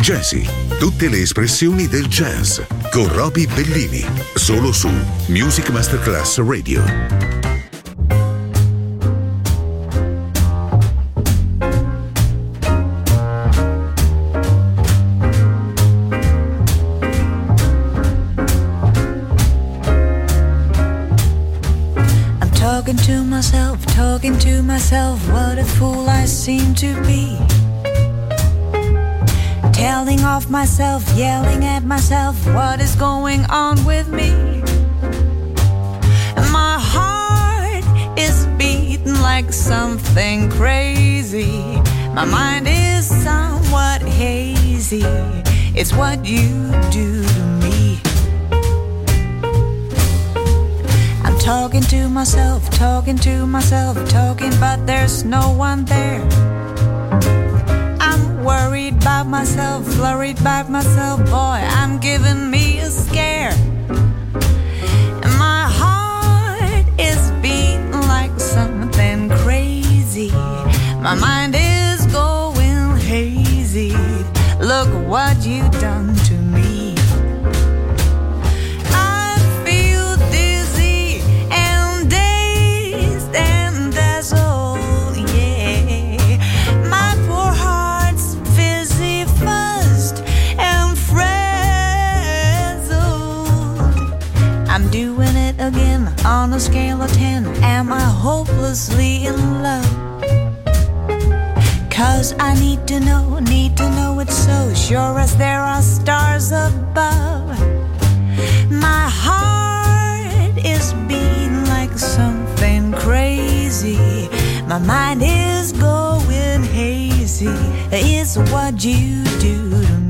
Jazzy, tutte le espressioni del jazz con Roby Bellini, solo su Music Masterclass Radio. Talking to myself, talking to myself, what a fool I seem to be. Myself, yelling at myself, what is going on with me? My heart is beating like something crazy. My mind is somewhat hazy. It's what you do to me. I'm talking to myself, talking to myself, talking, but there's no one there. About myself, flurried about myself, boy, I'm giving me a scare. And my heart is beating like something crazy. My mind a scale of 10. Am I hopelessly in love? Cause I need to know, need to know it's so sure as there are stars above. My heart is beating like something crazy. My mind is going hazy. It's what you do to me.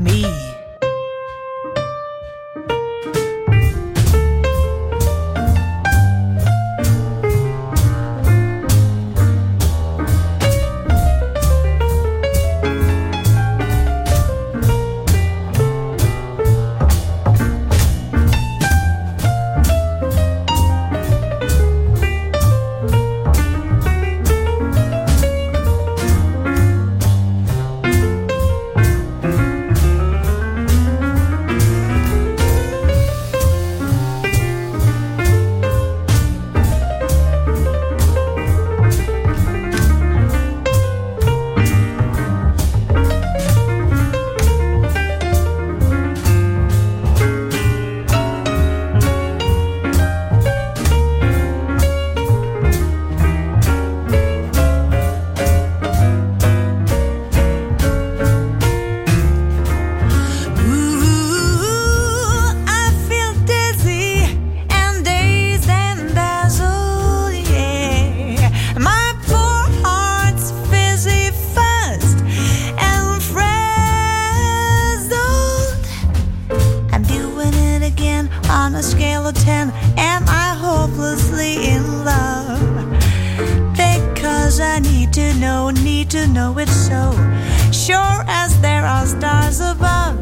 Stars above.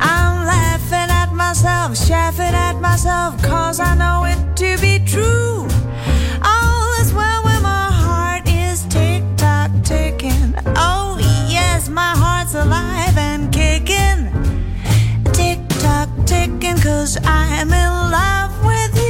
I'm laughing at myself, chaffing at myself, cause I know it to be true. All is well when my heart is tick tock ticking. Oh, yes, my heart's alive and kicking. Tick tock ticking, cause I'm in love with you.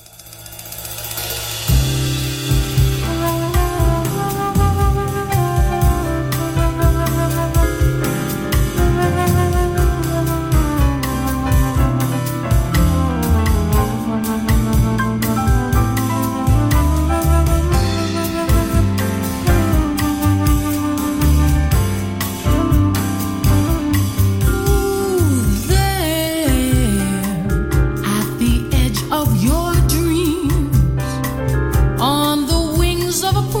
of a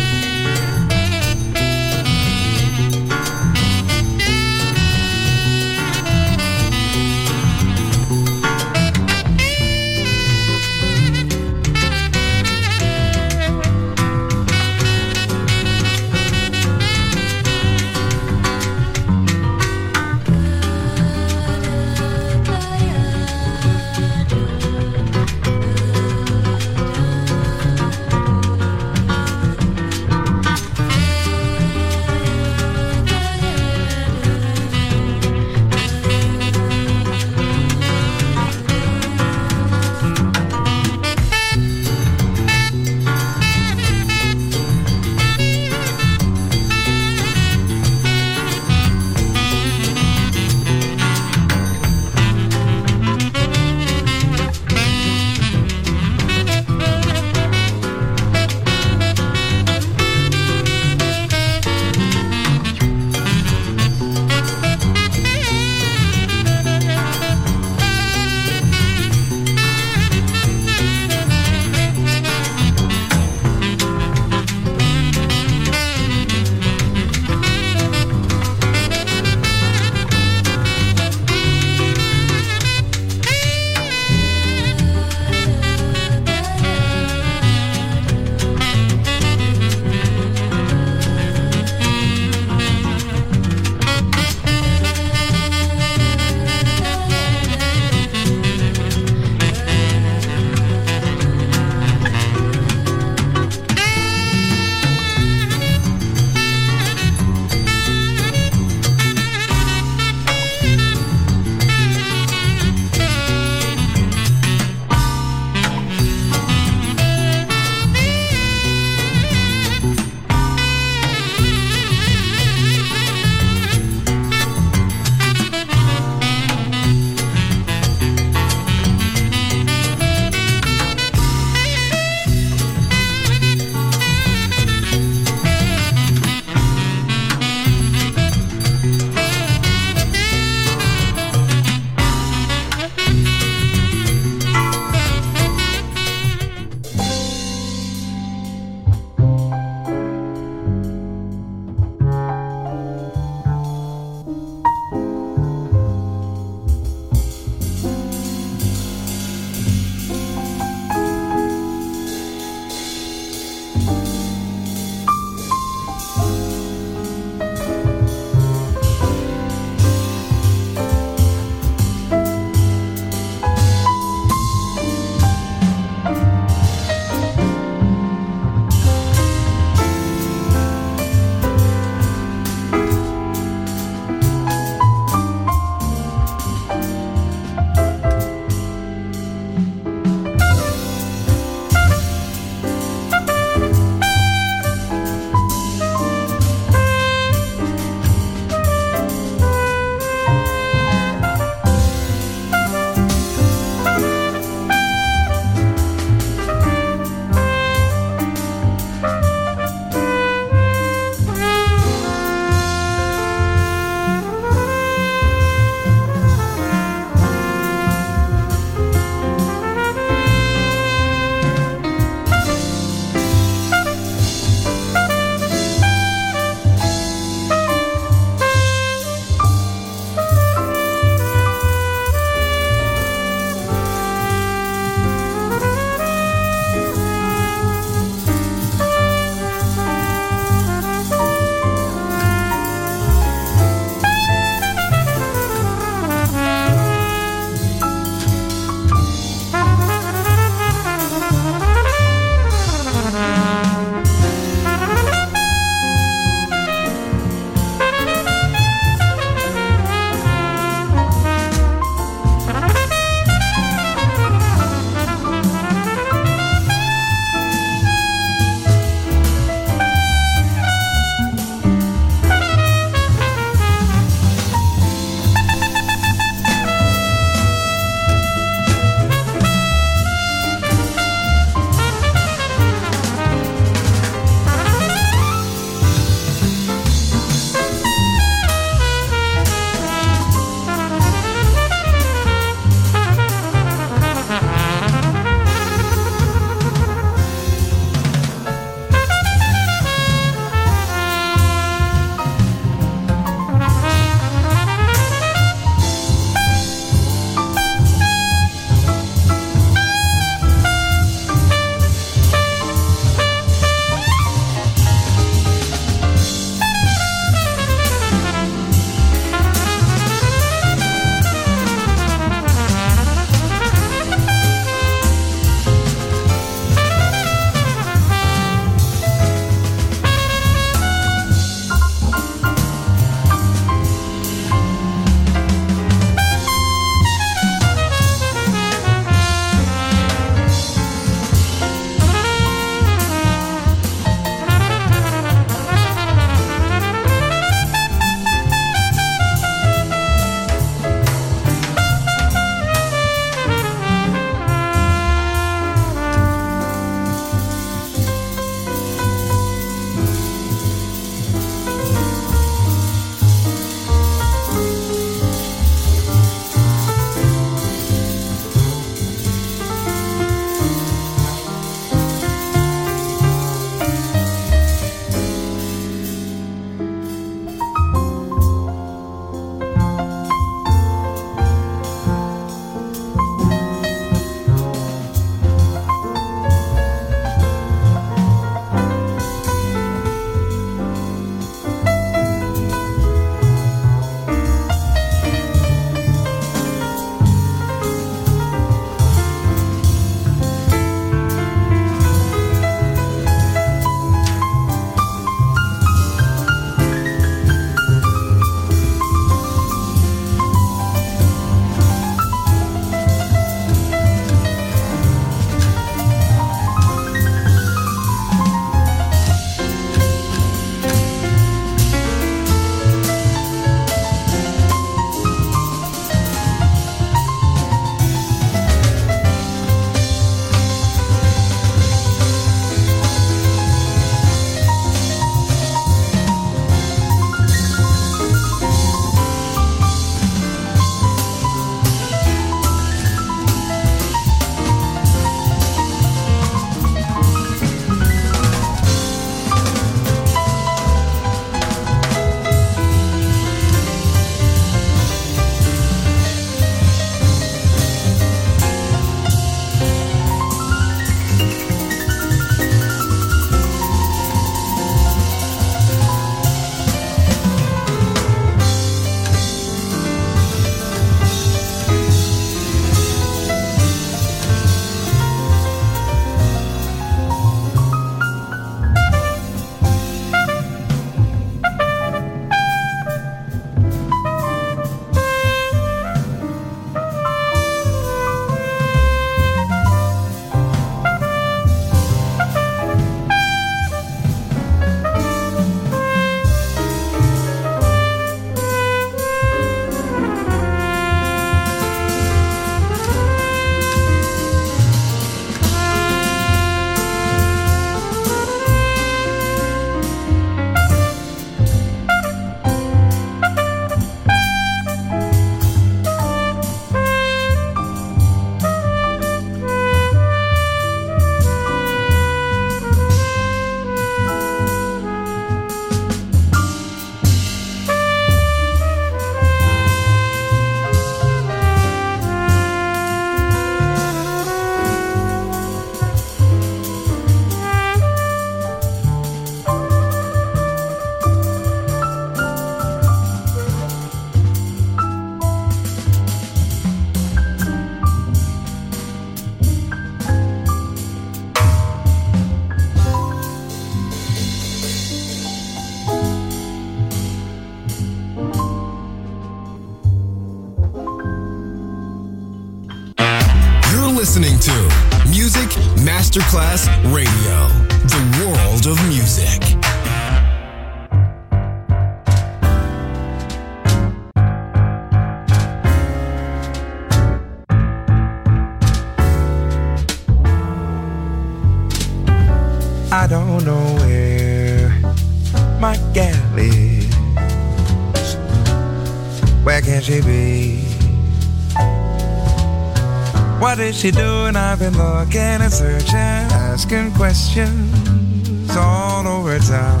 She doing? I've been looking and searching, asking questions all over town.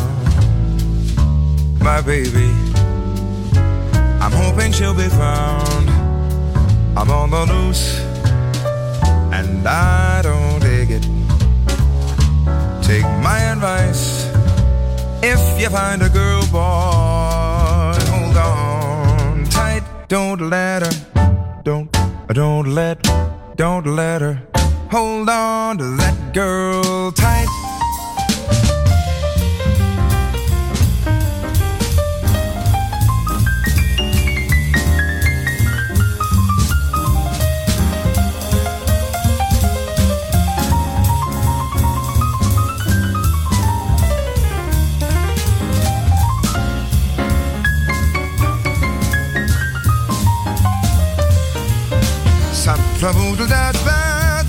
My baby, I'm hoping she'll be found. I'm on the loose, and I don't dig it. Take my advice. If you find a girl, boy, hold on tight. Don't let her, don't, don't let, don't let her hold on to that girl tight. Trouble that bad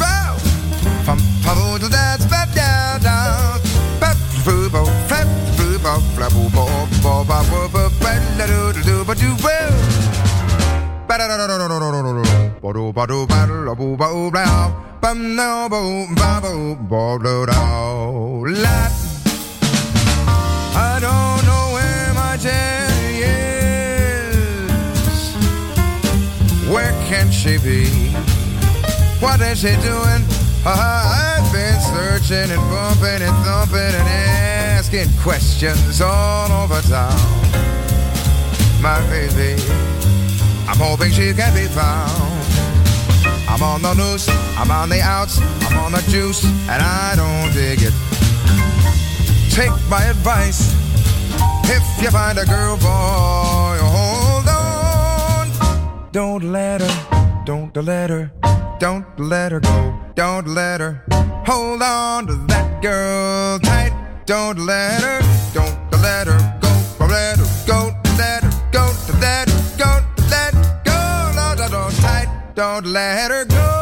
From trouble that bad down down Bad I don't know where my Jenny is. Where can she be? What is she doing? I've been searching and bumping and thumping and asking questions all over town. My baby, I'm hoping she can be found. I'm on the loose, I'm on the outs, I'm on the juice, and I don't dig it. Take my advice. If you find a girl, boy, hold on. Don't let her, don't let her, don't let her go. Don't let her hold on to that girl tight. Don't let her, don't let her go. Don't let her go, let her go, let her go, let her go. No, no, no, tight. Don't let her go.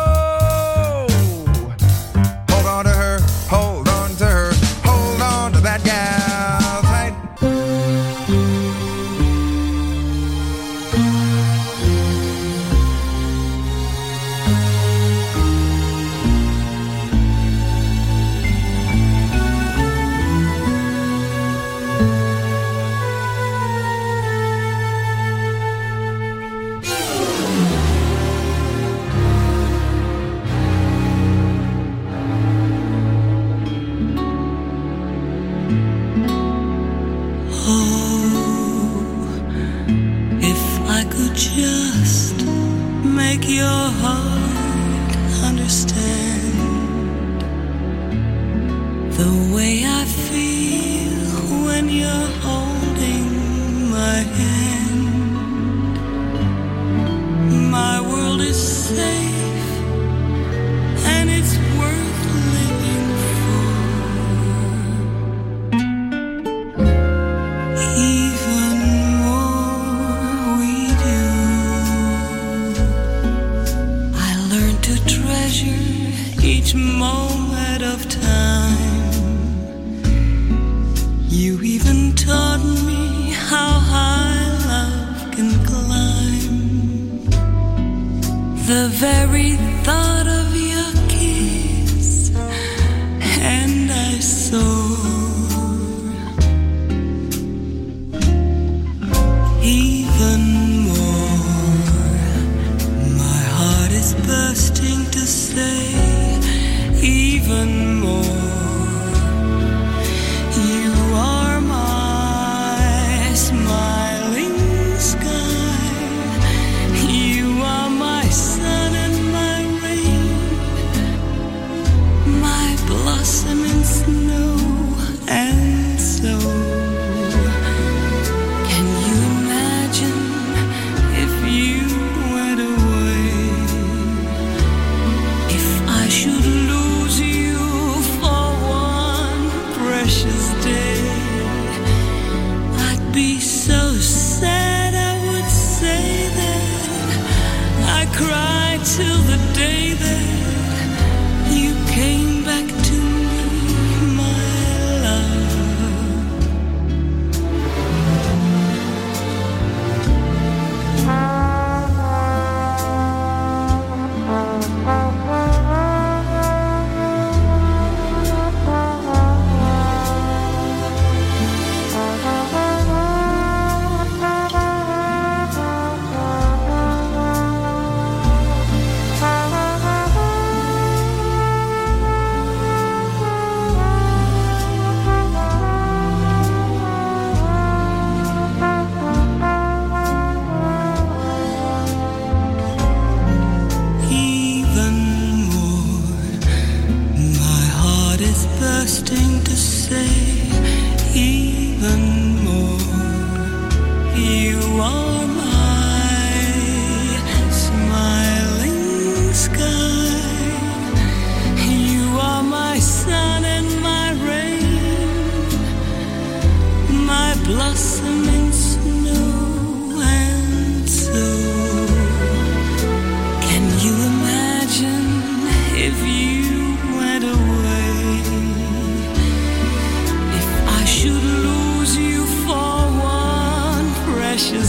precious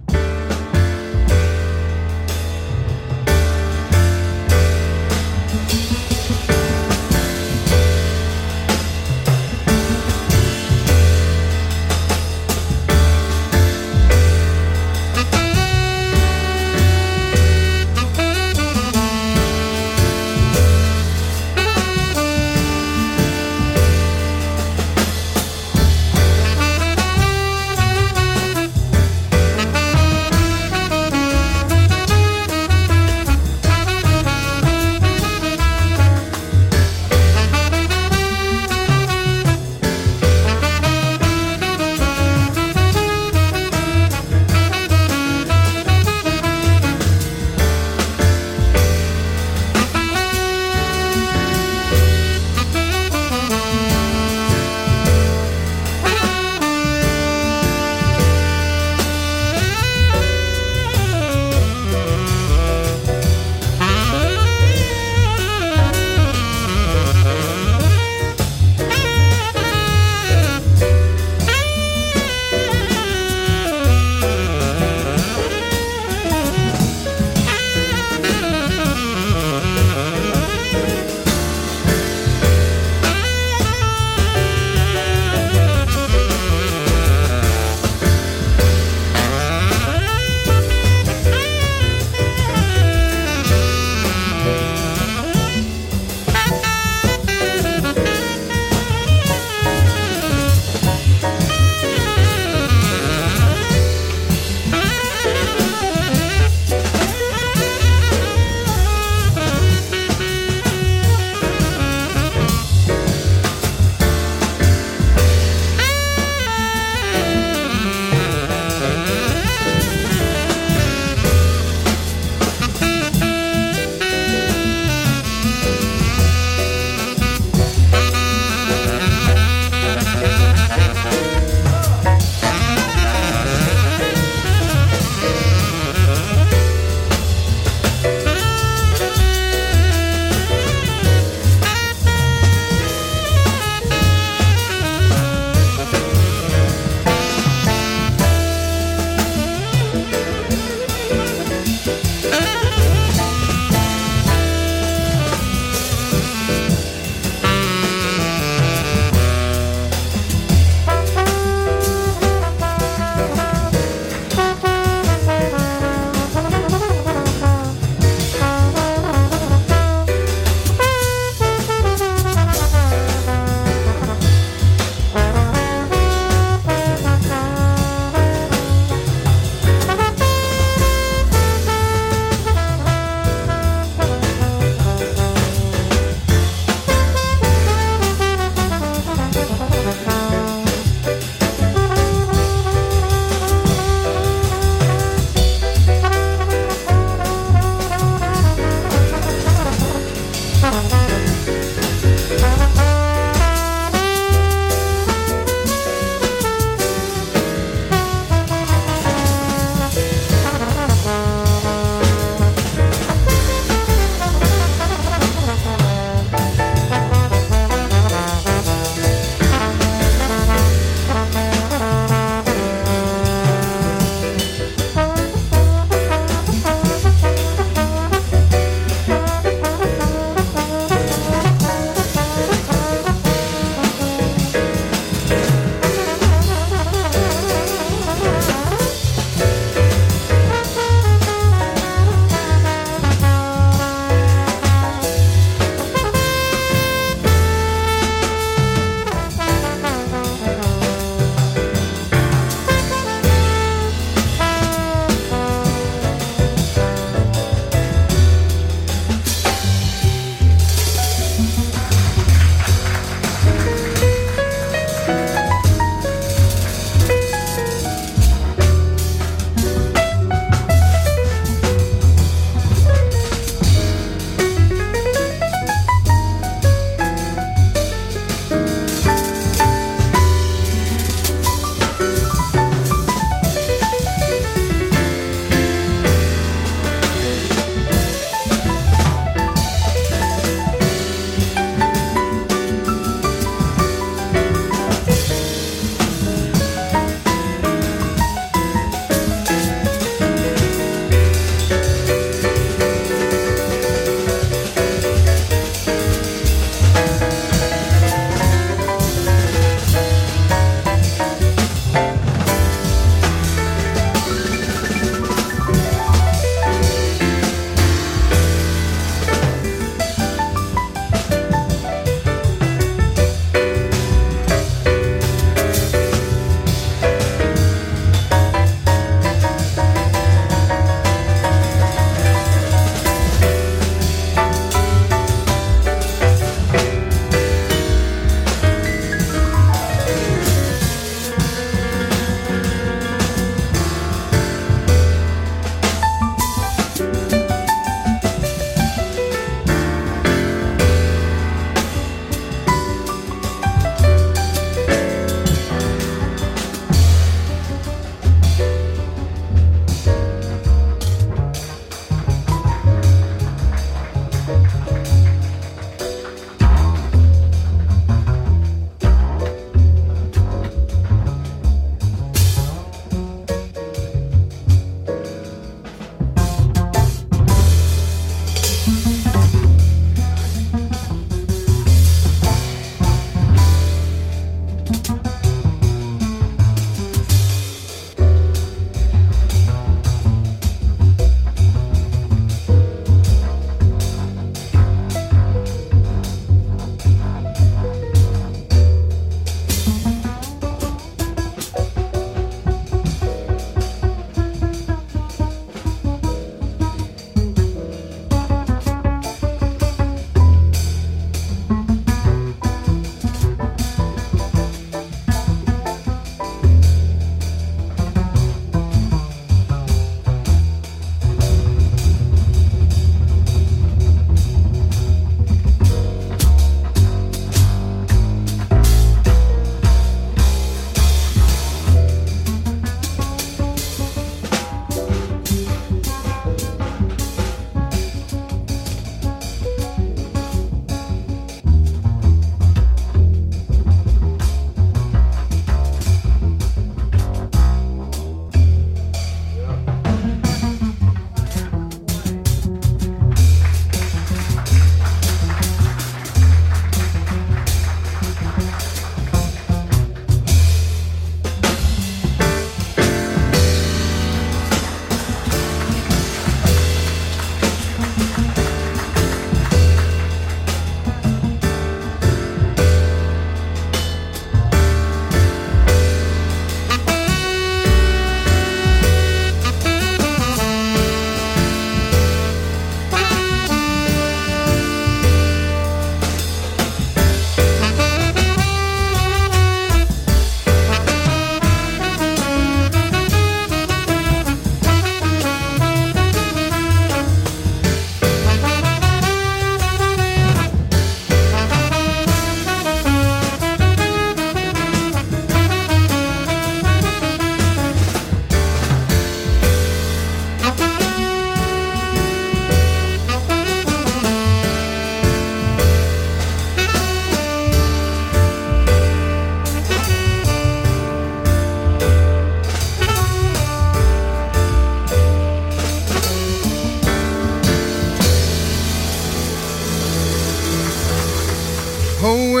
Oh,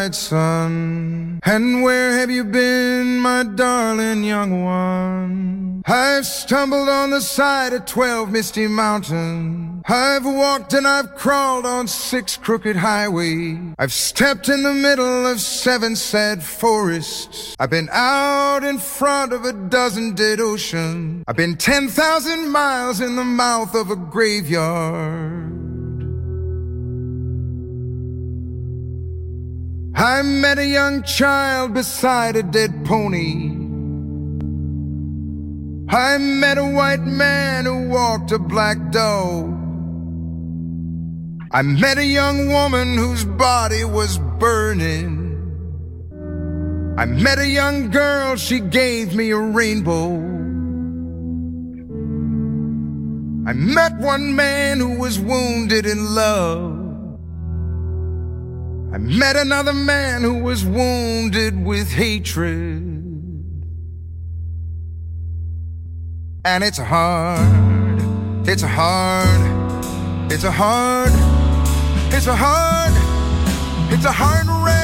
eyed son. And where have you been, my darling young one? I've stumbled on the side of twelve misty mountains. I've walked and I've crawled on six crooked highways. I've stepped in the middle of seven sad forests. I've been out in front of a dozen dead oceans. I've been 10,000 miles in the mouth of a graveyard. I met a young child beside a dead pony. I met a white man who walked a black dog. I met a young woman whose body was burning. I met a young girl, she gave me a rainbow. I met one man who was wounded in love. I met another man who was wounded with hatred. And it's hard, it's hard, it's a hard, it's a hard, it's a hard rain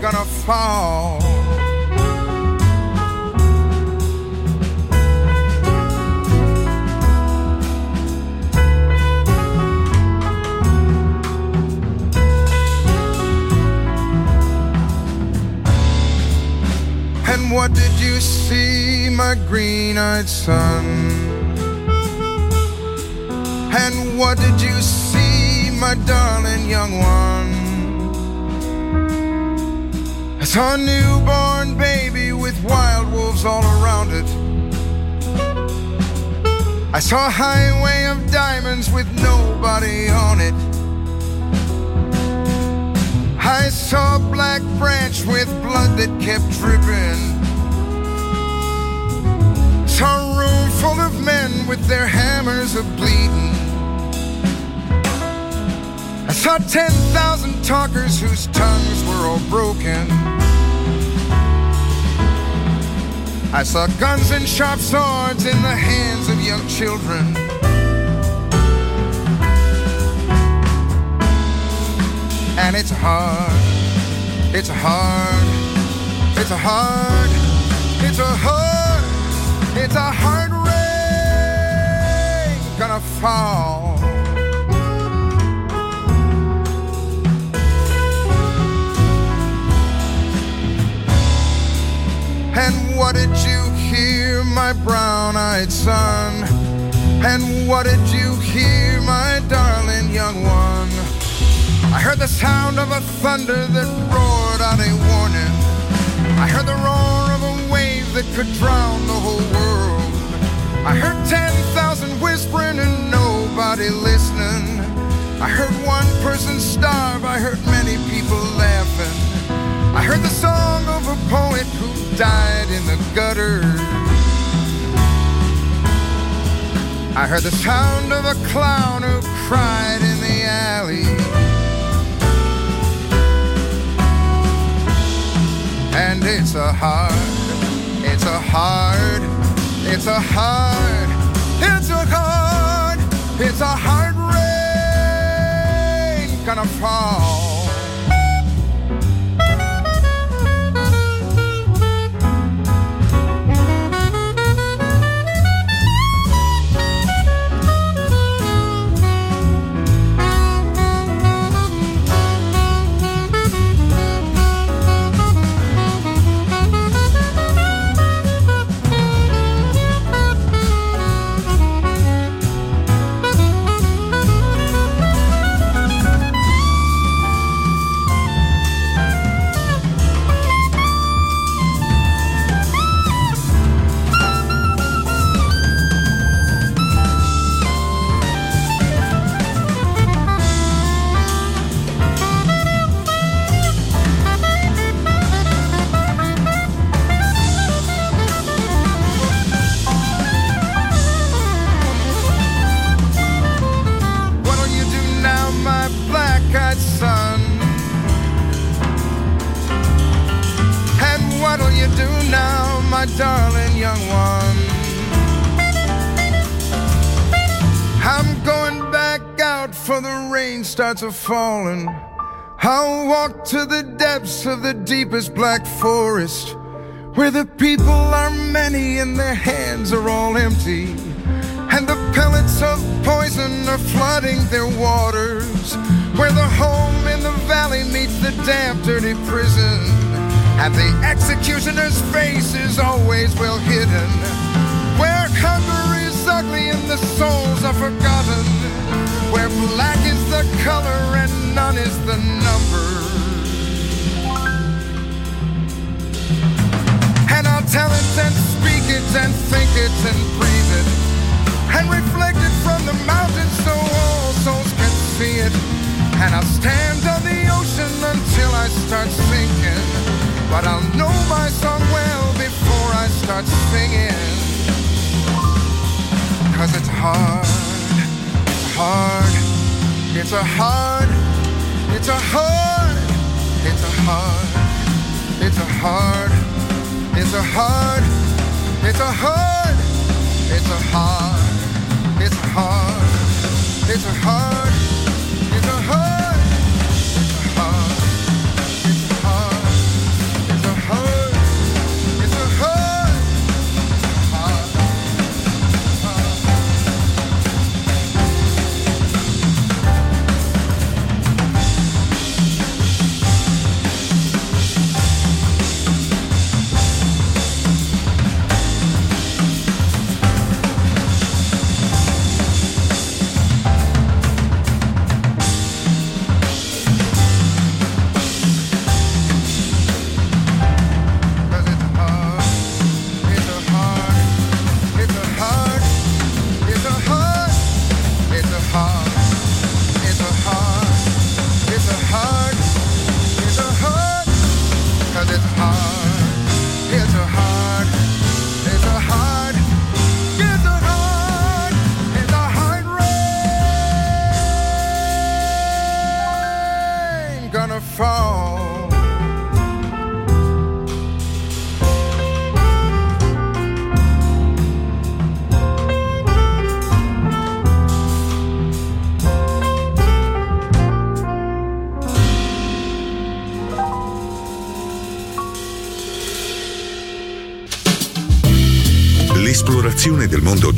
gonna fall. And what did you see, my green eyed son? And what did you see, my darling young one? I saw a newborn baby with wild wolves all around it. I saw a highway of diamonds with nobody on it. I saw a black branch with blood that kept dripping. A room full of men with their hammers a bleeding. I saw 10,000 talkers whose tongues were all broken. I saw guns and sharp swords in the hands of young children. And it's hard, it's a hard, it's a hard, it's a hard, it's a hard rain gonna fall. And what did you hear, my brown eyed son? And what did you hear, my darling young one? I heard the sound of a thunder that roared out a warning. I heard the roar of a wave that could drown the whole world. I heard 10,000 whispering and nobody listening. I heard one person starve, I heard many people laughing. I heard the song of a poet who died in the gutter. I heard the sound of a clown who cried in the alley. And it's a hard, it's a hard, it's a hard, it's a hard, it's a rain gonna fall. To the depths of the deepest black forest where the people are many and their hands are all empty. And the pellets of poison are flooding their waters. Where the home in the valley meets the damp, dirty prison. And the executioner's face is always well hidden. Where hunger is ugly and the souls are forgotten. Where black is the color and none is the number. Tell it and speak it and think it and breathe it. And reflect it from the mountains so all souls can see it. And I'll stand on the ocean until I start sinking. But I'll know my song well before I start singing. Cause it's hard, it's hard, it's a hard, it's a hard, it's a hard, it's a hard, it's a hard, it's a hard, it's a hard, it's a hard, it's a hard,